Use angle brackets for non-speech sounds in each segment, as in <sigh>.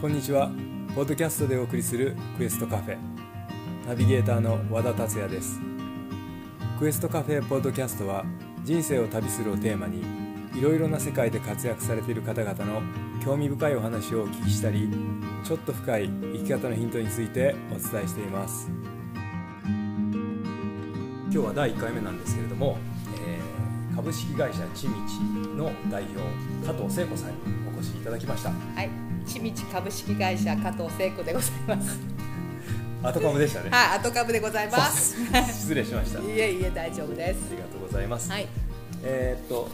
こんにちは。ポッドキャストでお送りするクエストカフェ。ナビゲーターの和田達也です。クエストカフェポッドキャストは人生を旅するをテーマにいろいろな世界で活躍されている方々の興味深いお話をお聞きしたりちょっと深い生き方のヒントについてお伝えしています。今日は第1回目なんですけれども、えー株式会社ちみちの代表加藤聖子さんにお越しいただきました。はい、ちみち株式会社加藤聖子でございます。後株でしたね。はい、後株でございます。失礼しました。あいえいえ、大丈夫です。りがとうございます、はい、えーっと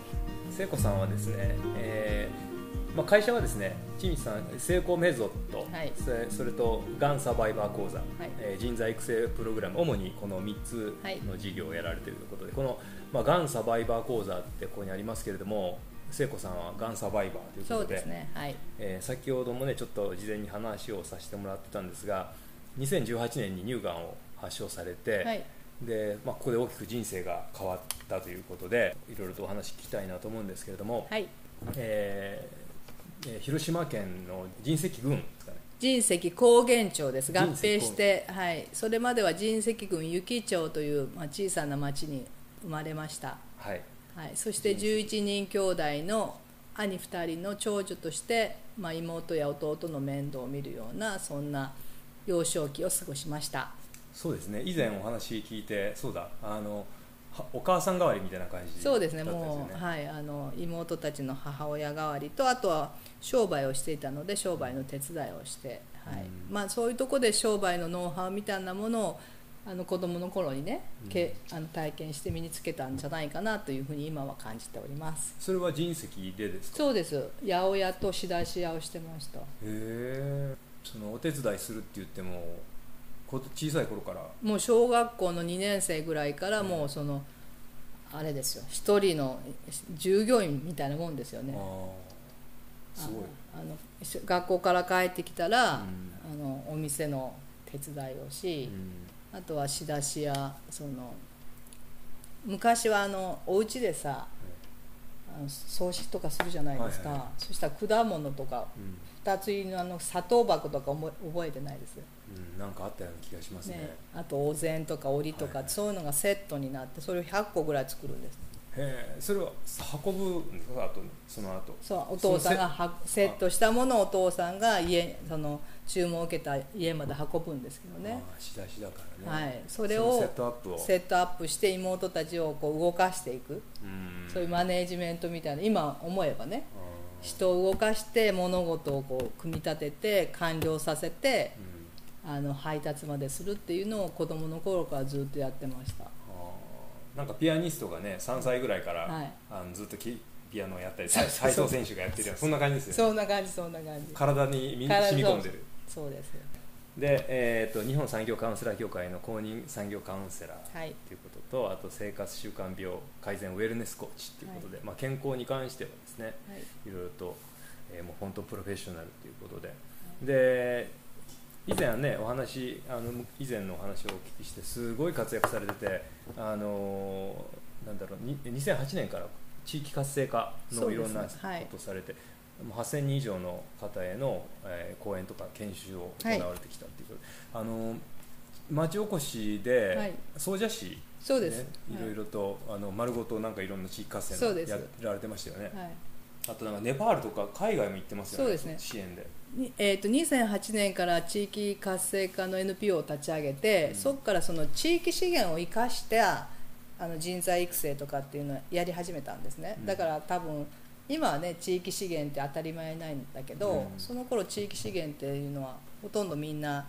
聖子さんはですね、えーまあ、会社はですねちみさん成功メソッド、はい。それそれとがんサバイバー講座、い。えー人材育成プログラム主にこの3つの事業をやられているということで、この、まあ、がんサバイバー講座ってここにありますけれども聖子さんはがんサバイバーということでね。はい、えー先ほどもねちょっと事前に話をさせてもらってたんですが2018年に乳がんを発症されて、はい、でまあ、ここで大きく人生が変わったということでいろいろとお話聞きたいなと思うんですけれども、はい、えーえー広島県の神石郡ですかね神石高原町です。合併して、はい、それまでは神石郡雪町という、まあ、小さな町に生まれました。はいはい、そして11人兄弟の兄2人の長女として、まあ、妹や弟の面倒を見るようなそんな幼少期を過ごしました。そうですね。以前お話聞いてそうだ。あのはお母さん代わりみたいな感じそうですね。もう、はい、あの妹たちの母親代わりとあとは商売をしていたので商売の手伝いをして、はい。うん。まあ、そういうところで商売のノウハウみたいなものをあの子供の頃にね、けあの体験して身につけたんじゃないかなというふうに今は感じております。それは人石でですか？そうです。八百屋と仕出し屋をしてました。へえ。そのお手伝いするって言ってもこ小さい頃から？もう小学校の2年生ぐらいからもうその、あれですよ。一人の従業員みたいなもんですよね。ああすごい。あの学校から帰ってきたら、うん。あのお店の手伝いをし、あとは仕出しやその昔はあのお家でさあの葬式とかするじゃないですか、はいはいそしたら果物とかうん。二つ入りのあの砂糖箱とか覚え覚えてないです？うん、なんかあったような気がしますね。ね、あとお膳とか折りとか、はいはい。そういうのがセットになってそれを100個ぐらい作るんです。へえそれは運ぶんですか？あとその後。そうお父さんがはセットしたものをお父さんが家その注文を受けた家まで運ぶんですけどね。仕出しだからね。はい、それをのセットアップを。セットアップして妹たちをこう動かしていく、うん。そういうマネージメントみたいな。今思えばね。あ人を動かして物事をこう組み立てて完了させてーうん。あの配達までするっていうのを子供の頃からずっとやってました。なんかピアニストがね3歳ぐらいから、はい。あのずっときピアノをやったり斎 <laughs> 斉藤選手がやってるよそんな感じですよね。そんな感じそんな感じ。体にみ体染み込んでるそうですで、えー、と日本産業カウンセラー協会の公認産業カウンセラーはい。ということとあと生活習慣病改善ウェルネスコーチということで、まあ、健康に関してはですねはい。いろいろと、えーもう本当プロフェッショナルということで、で以前はねお話あの以前のお話をお聞きしてすごい活躍されててあのーなんだろうに2008年から地域活性化のいろんなこねはい。とをされて、もう8000人以上の方への、えー講演とか研修を行われてきたっていうことで、あのー町おこしで、はい。総社市そうです、ね、い。ろいろと、あの丸ごとなんかいろんな地域活性やられてましたよね、はい。あとなんかネパールとか海外も行ってますよねそうですね。支援で。にえー、と2008年から地域活性化の NPO を立ち上げて、うん。そこからその地域資源を生かしたあの人材育成とかっていうのをやり始めたんですね、うん。だから多分今はね地域資源って当たり前ないんだけど、うん。その頃地域資源っていうのはほとんどみんな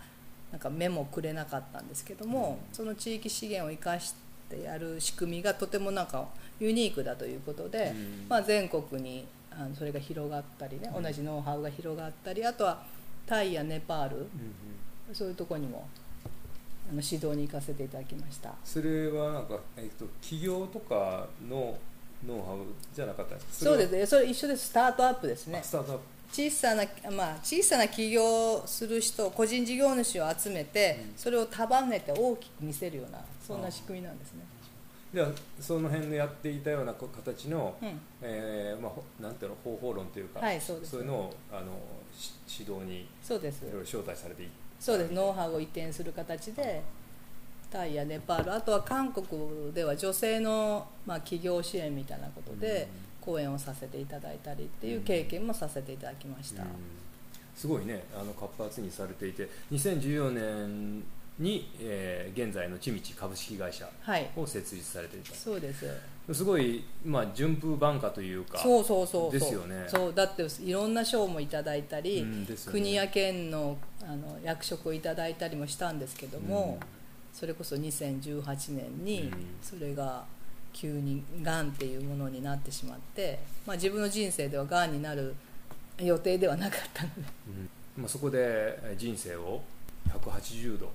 なんか目もくれなかったんですけども、うん。その地域資源を生かしてやる仕組みがとてもなんかユニークだということで、うん。まあ、全国にあのそれが広がったりね、うん。同じノウハウが広がったりあとはタイやネパールそういうところにもあの指導に行かせていただきました。それはなんか、えっと、企業とかのノウハウじゃなかったんですか？そうですね。ねそれ一緒です。スタートアップですね。スタートアップ。小さな、まあ、小さな起業をする人個人事業主を集めて、うん。それを束ねて大きく見せるようなそんな仕組みなんですね。ではその辺でやっていたような形の、うん。えーまあ、なんていうの方法論というか、はいそうです。いうのをあのし指導にいろいろ招待されていっそうです。ノウハウを移転する形でタイやネパールあとは韓国では女性の、まあ、企業支援みたいなことで講演をさせていただいたりっていう経験もさせていただきました、うん。すごいねあの活発にされていて2014年に、えー現在のちみち株式会社はい。を設立されていた。そうです。すごい、まあ、順風晩夏というかそうそうそうそう。ですよね。そうだっていろんな賞もいただいたり、うんね。国や県のあの役職をいただいたりもしたんですけども、それこそ2018年にうん。それが急にがんっていうものになってしまって、まあ、自分の人生ではがんになる予定ではなかったので。うん。まあ、そこでえー人生を180度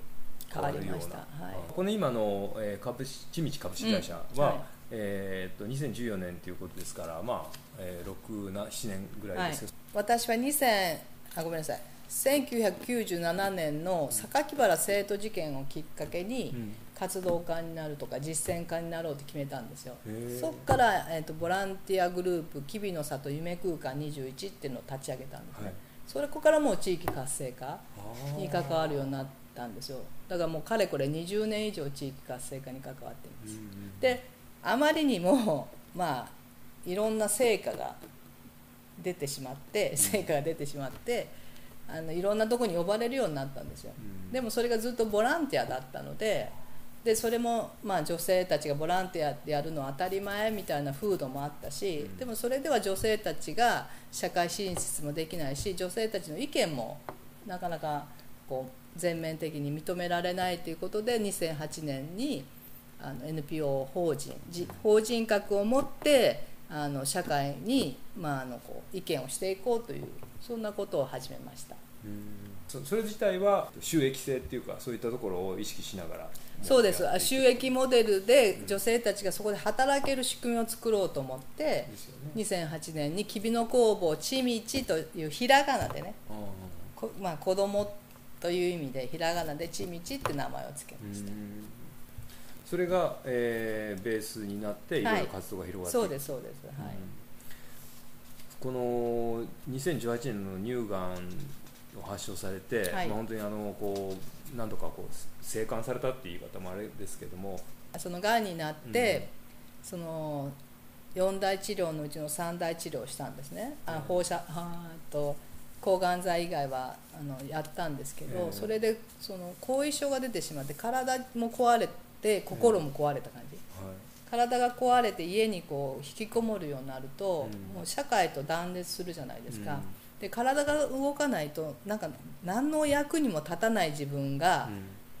変わるような変わりましたはい。この今の、えー株式ちみち株式会社は、うん。はい。えーっと2014年ということですから、まあえー、6な7年ぐらいですけど、私は2000あごめんなさい1997年の榊原生徒事件をきっかけにうん。活動家になるとか実践家になろうと決めたんですよ。そこから、えー、とボランティアグループ「きびの里夢空間21」っていうのを立ち上げたんですね、はい。それここからもう地域活性化に関わるようになったんですよ。だからもうかれこれ20年以上地域活性化に関わっています、うんであまりにも <laughs> まあいろんな成果が出てしまって成果が出てしまってあのいろんなとこに呼ばれるようになったんですよ、うん。でもそれがずっとボランティアだったのででそれもまあ女性たちがボランティアでやるのは当たり前みたいな風土もあったし、うん。でもそれでは女性たちが社会進出もできないし女性たちの意見もなかなかこう全面的に認められないということで2008年にあの NPO 法人じ法人格を持ってあの社会に、まあ、あのこう意見をしていこうというそんなことを始めました。うん。そそれ自体は収益性っていうかそういったところを意識しながら。そうです。収益モデルで女性たちがそこで働ける仕組みを作ろうと思ってですよね。2008年に「きびの工房ちみち」というひらがなでね、あこまあ、子供という意味でひらがなでちみちって名前を付けーました、うんそれが、えーベースになってい。ろいろ活動が広がっていく。そうですそうです。はい、この2018年の乳がんを発症されて、はい。まあ、本当にあのこう何度かこう生還されたっていう言い方もあれですけども、そのがんになって、その4大治療のうちの3大治療をしたんですね。あ放射あーと抗がん剤以外はあのやったんですけど、ええ。それでその後遺症が出てしまって体も壊れて心も壊れた感じ、はい。体が壊れて家にこう引きこもるようになると、うん。もう社会と断絶するじゃないですか、うん。で体が動かないとなんか何の役にも立たない自分が、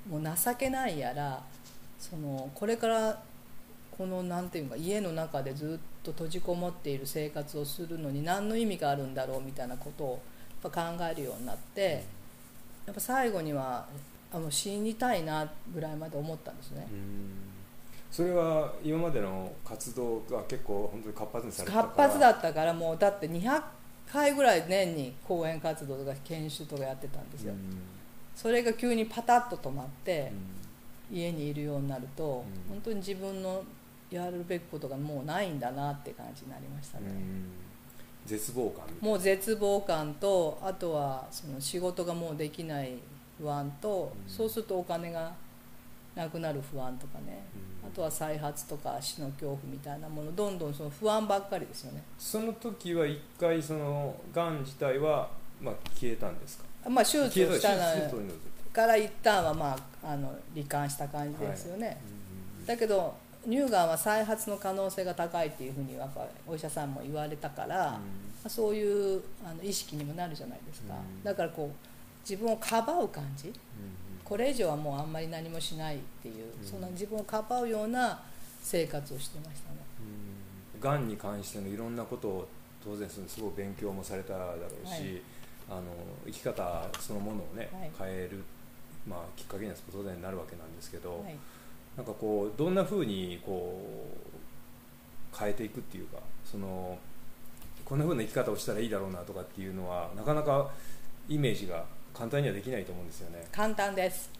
もう情けないやらそのこれからこのなんていうか家の中でずっと閉じこもっている生活をするのに何の意味があるんだろうみたいなことをやっぱ考えるようになってやっぱ最後にはあもう死にたいなぐらいまで思ったんですね。うん。それは今までの活動が結構本当に活発にされてたから。活発だったからもうだって200回ぐらい年に講演活動とか研修とかやってたんですよ、うん。それが急にパタッと止まってう、ん。家にいるようになると、うん。本当に自分のやるべきことがもうないんだなって感じになりましたね、うん。絶望感。もう絶望感とあとはその仕事がもうできない不安と、うん。そうするとお金がなくなる不安とかね、うん。あとは再発とか死の恐怖みたいなものどんどんその不安ばっかりですよね。その時は一回そのがん自体は、まあ、消えたんですか？まあ手術をしたから一旦はまああの罹患した感じですよね、たうんだけど乳がんは再発の可能性が高いっていうふうにやっぱお医者さんも言われたから、そういうあの意識にもなるじゃないですか、うん。だからこう自分をかばう感じ。これ以上はもうあんまり何もしないっていう、うん。そんな自分をかばうような生活をしてましたね。がん。に関してのいろんなことを当然すごい勉強もされただろうし、はい。あの生き方そのものをね、はい。変える、まあ、きっかけには当然なるわけなんですけど、はい。なんかこうどんなふうにこう変えていくっていうかそのこんなふうな生き方をしたらいいだろうなとかっていうのはなかなかイメージが簡単にはできないと思うんですよね。簡単です。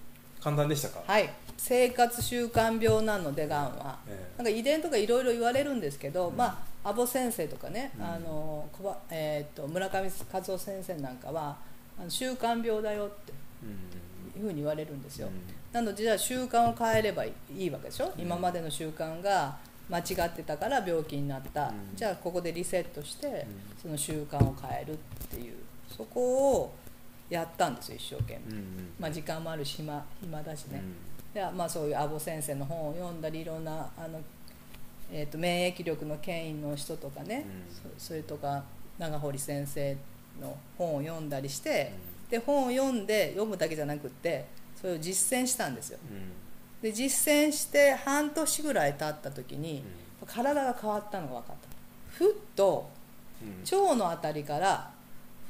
簡単でしたか？はい。生活習慣病なのでがんは、ええ。なんか遺伝とかいろいろ言われるんですけど、うん。まあアボ先生とかね、うん。あのえー、と村上和夫先生なんかは習慣病だよってうん。いうふうに言われるんですよ、うん。なのでじゃあ習慣を変えればいいわけでしょ、うん。今までの習慣が間違ってたから病気になった、うん。じゃあここでリセットして、うん。その習慣を変えるっていう。そこをやったんですよ一生懸命、うんうん。まあ、時間もあるし暇暇だしね、うん。でまあ、そういう阿保先生の本を読んだりいろんなあの、えー、と免疫力の権威の人とかね、うん。そそれとか長堀先生の本を読んだりして、で本を読んで読むだけじゃなくってそれを実践したんですよ。うん。で実践して半年ぐらい経った時に、体が変わったのが分かった。ふっとうん。腸のあたりから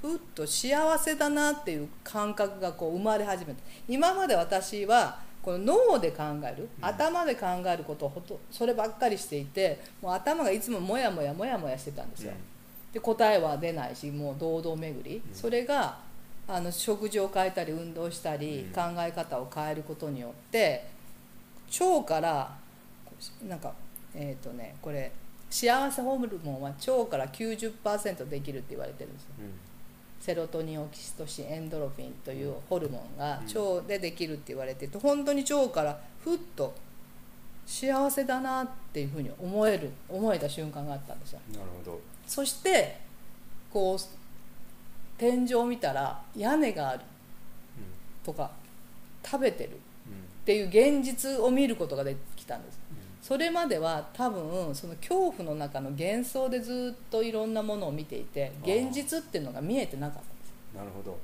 ふっと幸せだなっていう感覚がこう生まれ始めた。今まで私はこの脳で考える、うん。頭で考えることをほとそればっかりしていてもう頭がいつもモヤモヤモヤモヤしてたんですよ、で答えは出ないしもう堂々巡り、うん。それがあの食事を変えたり運動したり、うん。考え方を変えることによって腸からなんかえっ、とねこれ幸せホルモンは腸から90%できるって言われてるんですよ。うんセロトニンオキシトシンエンドロフィンというホルモンがうん腸でできるって言われてて本当に腸からふっと幸せだなっていうふうに思える思えた瞬間があったんですよ。なるほど。そしてこう天井を見たら屋根があるとか食べてるっていう現実を見ることができたんですそれまでは多分その恐怖の中の幻想でずっといろんなものを見ていて現実っていうのが見えてなかったんです。なるほど。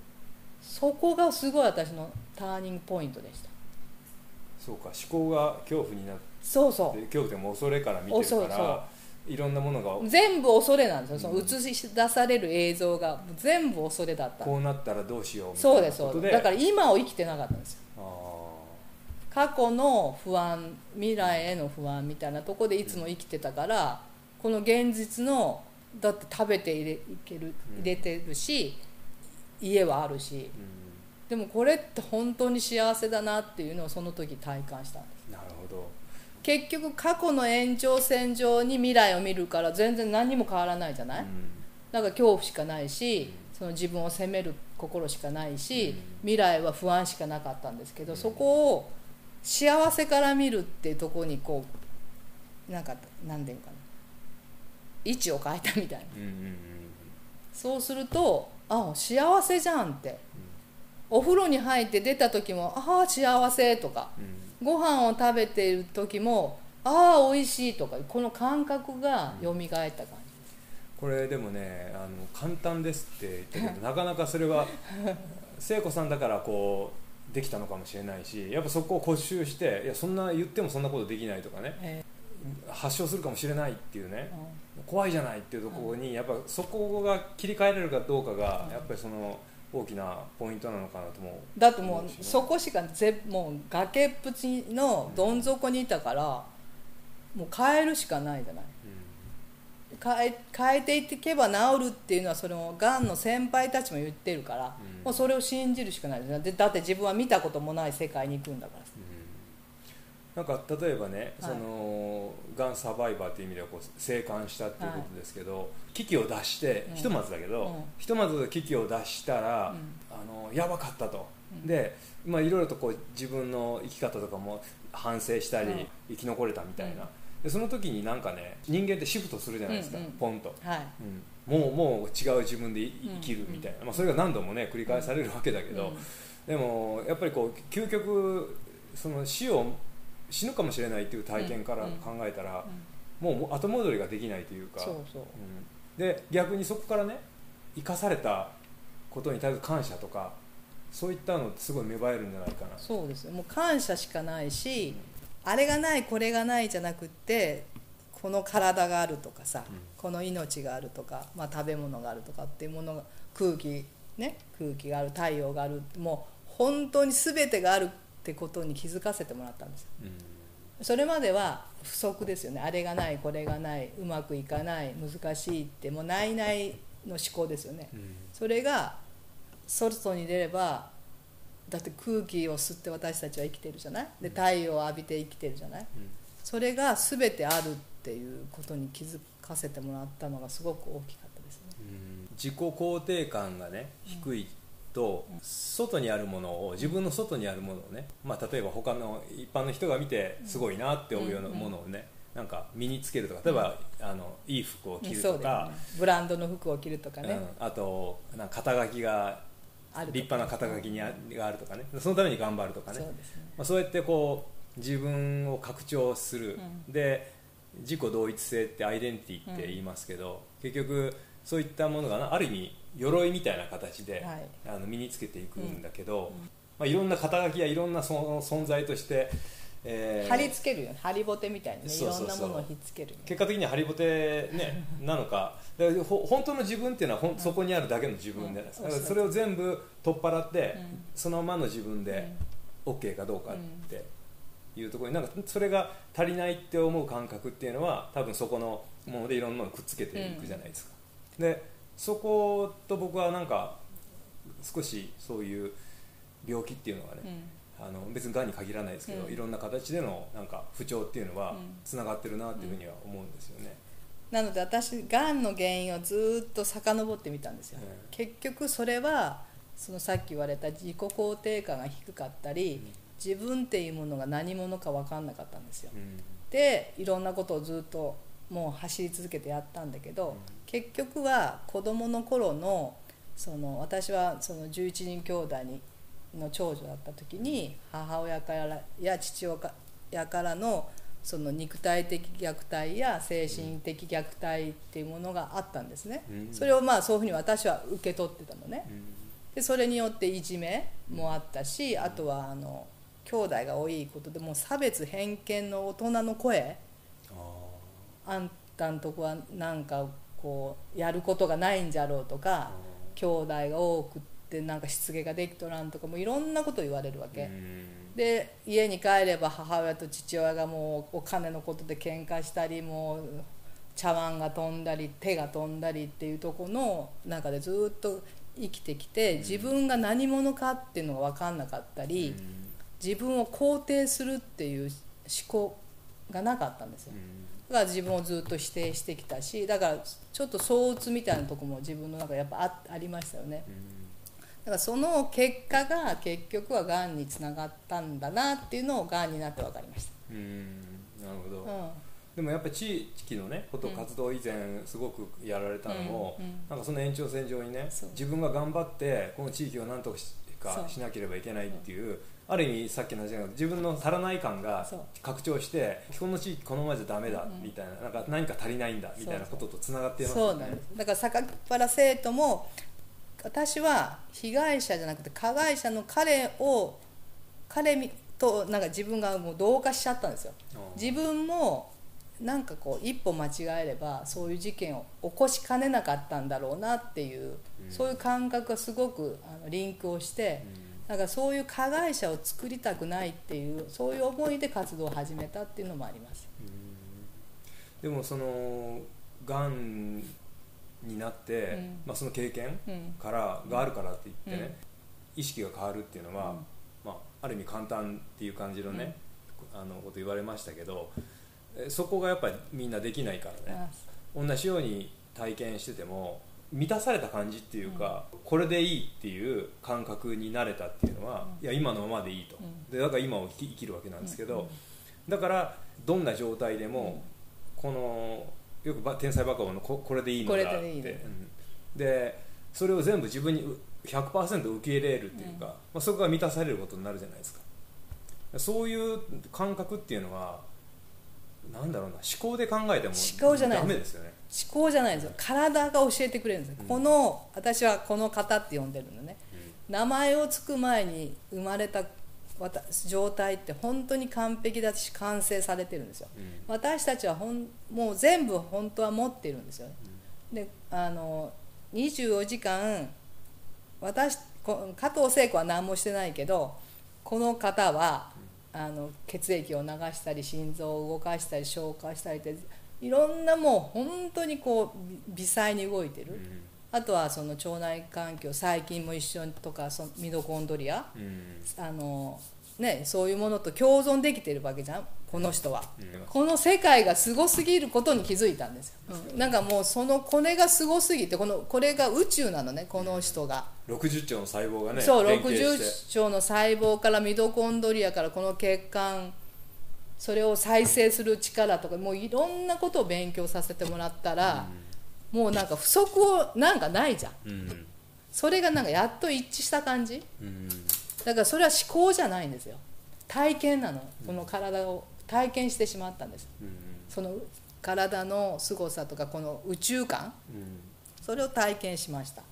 そこがすごい私のターニングポイントでした。そうか思考が恐怖になってそうそ恐怖でも恐れから見てるそうそう。からいろんなものがう全部恐れなんですよ。そうん。の映し出される映像が全部恐れだった。こうなったらどうしようみたいそうですそうです。だから今を生きてなかったんですよ。あ過去の不安未来への不安みたいなとこでいつも生きてたからこの現実のだって食べて入れいけるうん。入れてるし家はあるし。でもこれって本当に幸せだなっていうのをその時体感したんです。なるほど。結局過去の延長線上に未来を見るから全然何にも変わらないじゃない、うん。だから恐怖しかないしその自分を責める心しかないし、うん。未来は不安しかなかったんですけど、うん。そこを幸せから見るっていうところにこうなんか何ていうのかな。位置を変えたみたいな。うんうんうんそうするとあ幸せじゃんって。お風呂に入って出た時もああ幸せとかうん。ご飯を食べている時もああ美味しいとかこの感覚が蘇った感じ。これでもねあの簡単ですって言ったけどなかなかそれは聖子さんだからこうできたのかもしれないしやっぱそこを固執していやそんな言ってもそんなことできないとかね。え発症するかもしれないっていうね。ーうん。怖いじゃないっていうところにやっぱそこが切り替えられるかどうかがやっぱりその大きなポイントなのかなと思うだってもうそこしかぜもう崖っぷちのどん底にいたからもう変えるしかないじゃない変え変えていけば治るっていうのはそのがんの先輩たちも言ってるから、うん。もうそれを信じるしかないですね。でだって自分は見たこともない世界に行くんだからうん。なんか例えばね、はい。そのがんサバイバーという意味ではこう生還したっていうことですけど、危機を脱して、うん。ひとまずだけど、うん。ひとまず危機を脱したら、あのやばかったと、で、まあ、いろいろとこう自分の生き方とかも反省したり、うん。生き残れたみたいな、うんでその時になんかね人間ってシフトするじゃないですか、うんうん。ポンと、はい。うん。もうもう違う自分でい生きるみたいな、まあ、それが何度もね繰り返されるわけだけど、うんでもやっぱりこう究極その死を死ぬかもしれないっていう体験からうん考えたら、うもう後戻りができないというか。で逆にそこからね生かされたことに対する感謝とかそういったのってすごい芽生えるんじゃないかな。そうですよ。もう感謝しかないし、あれがないこれがないじゃなくってこの体があるとかさ、うん。この命があるとか、まあ、食べ物があるとかっていうものが空気ね空気がある太陽があるもう本当に全てがあるってことに気づかせてもらったんですうん。それまでは不足ですよね。あれがないこれがないうまくいかない難しいってもうないないの思考ですよね。うん。それが外に出ればだって空気を吸って私たちは生きてるじゃない？で太陽を浴びて生きてるじゃない、それが全てあるっていうことに気づかせてもらったのがすごく大きかったですね、自己肯定感がね低いと、外にあるものを自分の外にあるものをね、まあ、例えば他の一般の人が見てすごいなって思うようなものをね、なんか身につけるとか例えば、あのいい服を着るとか、ね、ブランドの服を着るとかね、うん、あとなんか肩書きが立派な肩書きにあがあるとかね。そのために頑張るとかね。そう、ね、まあ、そうやってこう自分を拡張する、うん、で自己同一性ってアイデンティティって言いますけど、うん、結局そういったものがある意味鎧みたいな形で、はい、あの身につけていくんだけど、うん、まあ、いろんな肩書きやいろんなその存在としてえー、貼り付けるよね。貼りぼてみたいにね。いろんなものをひっつける、結果的には貼りぼて、ね、なのか。ほ本当の自分っていうのはほんそこにあるだけの自分じゃないですか,、だからそれを全部取っ払って、そのままの自分で OK かどうかっていうところになんかそれが足りないって思う感覚っていうのは多分そこのものでいろんなものをくっつけていくじゃないですか、でそこと僕はなんか少しそういう病気っていうのがね、あの別にがんに限らないですけど、うん、いろんな形でのなんか不調っていうのはつながってるなっていうふうには思うんですよね。なので私がんの原因をずっと遡ってみたんですよ、うん、結局それはそのさっき言われた自己肯定感が低かったり、うん、自分っていうものが何者か分かんなかったんですよ、うん、でいろんなことをずっともう走り続けてやったんだけど、結局は子どもの頃のその私はその11人兄弟にの長女だった時に母親からや父親からのその肉体的虐待や精神的虐待っていうものがあったんですね、それをまあそういうふうに私は受け取ってたのね、でそれによっていじめもあったし、あとはあの兄弟が多いことでもう差別偏見の大人の声あんたんとこはなんかこうやることがないんじゃろうとか兄弟が多くでなんか失言ができとらんとかもいろんなこと言われるわけ、で家に帰れば母親と父親がもうお金のことで喧嘩したりもう茶碗が飛んだり手が飛んだりっていうとこの中でずっと生きてきて自分が何者かっていうのが分かんなかったり自分を肯定するっていう思考がなかったんですよ。だから自分をずっと否定してきたしだからちょっと相うつみたいなとこも自分の中でやっぱあありましたよね。だからその結果が結局はがんにつながったんだなっていうのをがんになって分かりました。うんなるほど、うん、でもやっぱり地域のねこと活動以前すごくやられたのも、うんうん、なんかその延長線上にね自分が頑張ってこの地域を何とかしなければいけないっていうある意味さっきの話が自分の足らない感が拡張してこの地域このままじゃダメだみたいな,、なんか何か足りないんだみたいなこととつながっていますよね。だから坂原生徒も私は被害者じゃなくて加害者の彼を彼となんか自分がもう同化しちゃったんですよ。自分もなんかこう一歩間違えればそういう事件を起こしかねなかったんだろうなっていう、うん、そういう感覚がすごくあのリンクをして、うん、かそういう加害者を作りたくないっていうそういう思いで活動を始めたっていうのもあります。でもそのがんになって、うん、まあ、その経験からがあるからって言ってね、意識が変わるっていうのは、まあ、ある意味簡単っていう感じのね、あのこと言われましたけどそこがやっぱりみんなできないからね。同じように体験してても満たされた感じっていうか、うん、これでいいっていう感覚になれたっていうのは、うん、いや今のままでいいと、うん、でだから今を生きるわけなんですけど、だからどんな状態でも、このよく天才バカボンのここれでいいのだって。いい、うん、でそれを全部自分に100%受け入れるっていうか、うん、まあ、そこが満たされることになるじゃないですか。そういう感覚っていうのはなんだろうな思考で考えても思考じゃない。ですよね。思考じゃないですよ。体が教えてくれるんですよ、うん、この私はこの方って呼んでるのね、名前をつく前に生まれた状態って本当に完璧だし完成されてるんですよ、うん、私たちはほんもう全部本当は持ってるんですよ、うん、であの24時間私加藤聖子は何もしてないけどこの方は、うん、あの血液を流したり心臓を動かしたり消化したりっていろんなもう本当にこう微細に動いてる、あとはその腸内環境細菌も一緒とかそのミトコンドリア、うん。あのね、そういうものと共存できてるわけじゃんこの人は、うん。この世界がすごすぎることに気づいたんですよ、うん。なんかもうそのこれがすごすぎてこのこれが宇宙なのねこの人が、60兆の細胞がねそう連携して。60兆の細胞からミトコンドリアからこの血管それを再生する力とかもういろんなことを勉強させてもらったら、もうなんか不足をなんかないじゃん。うん。それがなんかやっと一致した感じ。うん。だからそれは思考じゃないんですよ。体験なの。この体を体験してしまったんです。うん。その体の凄さとかこの宇宙観。うん。それを体験しました。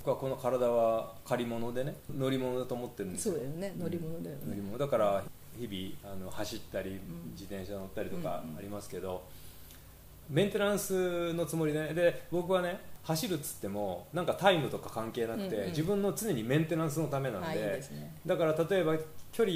僕はこの体は借り物でね乗り物だと思ってるんですよ。そうだよね。乗り物だよね。乗り物。だから日々あの走ったり自転車乗ったりとかありますけど、メンテナンスのつもりでね。で僕はね走るっつってもなんかタイムとか関係なくて、うんうん。自分の常にメンテナンスのためなんで,、はいね。だから例えば距離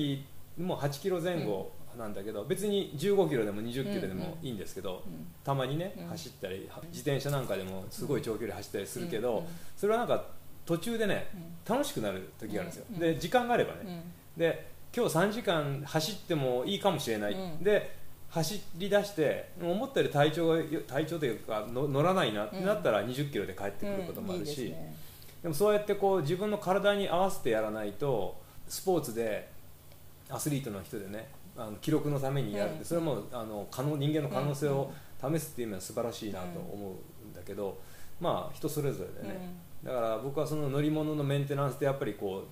も8キロ前後なんだけど、別に15キロでも20キロでもいいんですけど、うん。たまにね、うん。走ったり自転車なんかでもすごい長距離走ったりするけど、うん。うん。それはなんか途中でね、楽しくなる時があるんですよ、うん。で時間があればね、うん。で今日3時間走ってもいいかもしれない、うん。で走り出して思ったより体調が体調というかの乗らないなってなったら20キロで帰ってくることもあるし、うんいいですね。でもそうやってこう自分の体に合わせてやらないとスポーツでアスリートの人でねあの記録のためにやるって、うん。それもあの可能人間の可能性を試すっていう意味は素晴らしいなと思うんだけど、まあ人それぞれでね、だから僕はその乗り物のメンテナンスでやっぱりこ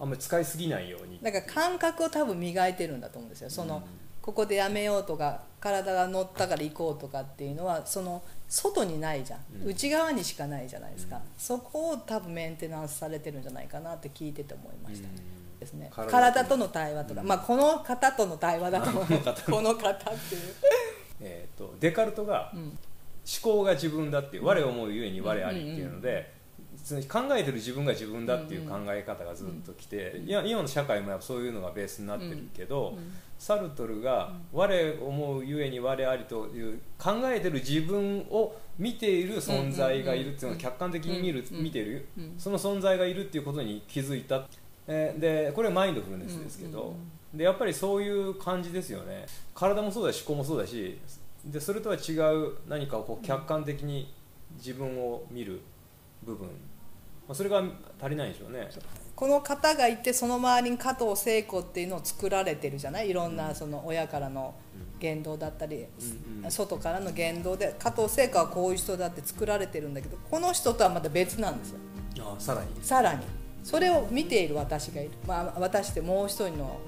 うあんまり使いすぎないように。だから感覚を多分磨いてるんだと思うんですよ。その、ここでやめようとか体が乗ったから行こうとかっていうのはその外にないじゃん、うん。内側にしかないじゃないですか、うん。そこを多分メンテナンスされてるんじゃないかなって聞いてて思いました、うんですね。体体との対話とか、うん。まあこの方との対話だと思う。この方この方っていう、<laughs> えー、とデカルトがうん。思考が自分だっていう、我思うゆえに我ありっていうので、考えてる自分が自分だっていう考え方がずっときて、いや今の社会もやっぱそういうのがベースになってるけど、うんサルトルが我思うゆえに我ありという考えてる自分を見ている存在がいるっていうのを客観的に見る、うん見てる、うんその存在がいるっていうことに気づいた、えーでこれはマインドフルネスですけど、うんうん。でやっぱりそういう感じですよね。体もそうだし思考もそうだしでそれとは違う何かをこう客観的に自分を見る部分、まあ、それが足りないでしょうね。この方がいてその周りに加藤聖子っていうのを作られてるじゃない？いろんなその親からの言動だったり、うんうん外からの言動で加藤聖子はこういう人だって作られてるんだけどこの人とはまた別なんですよ。あさらに。さらに。それを見ている私がいる、まあ、私ってもう一人の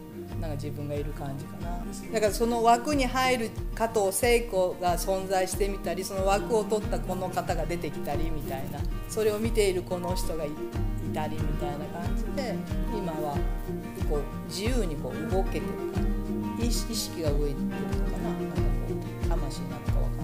なんか自分がいる感じかな。だからその枠に入る加藤聖子が存在してみたりその枠を取ったこの方が出てきたりみたいなそれを見ているこの人がいたりみたいな感じで今はこう自由にこう動けてる感じ意識意識が動いてるのかな。なんかこう魂なのか分かんない。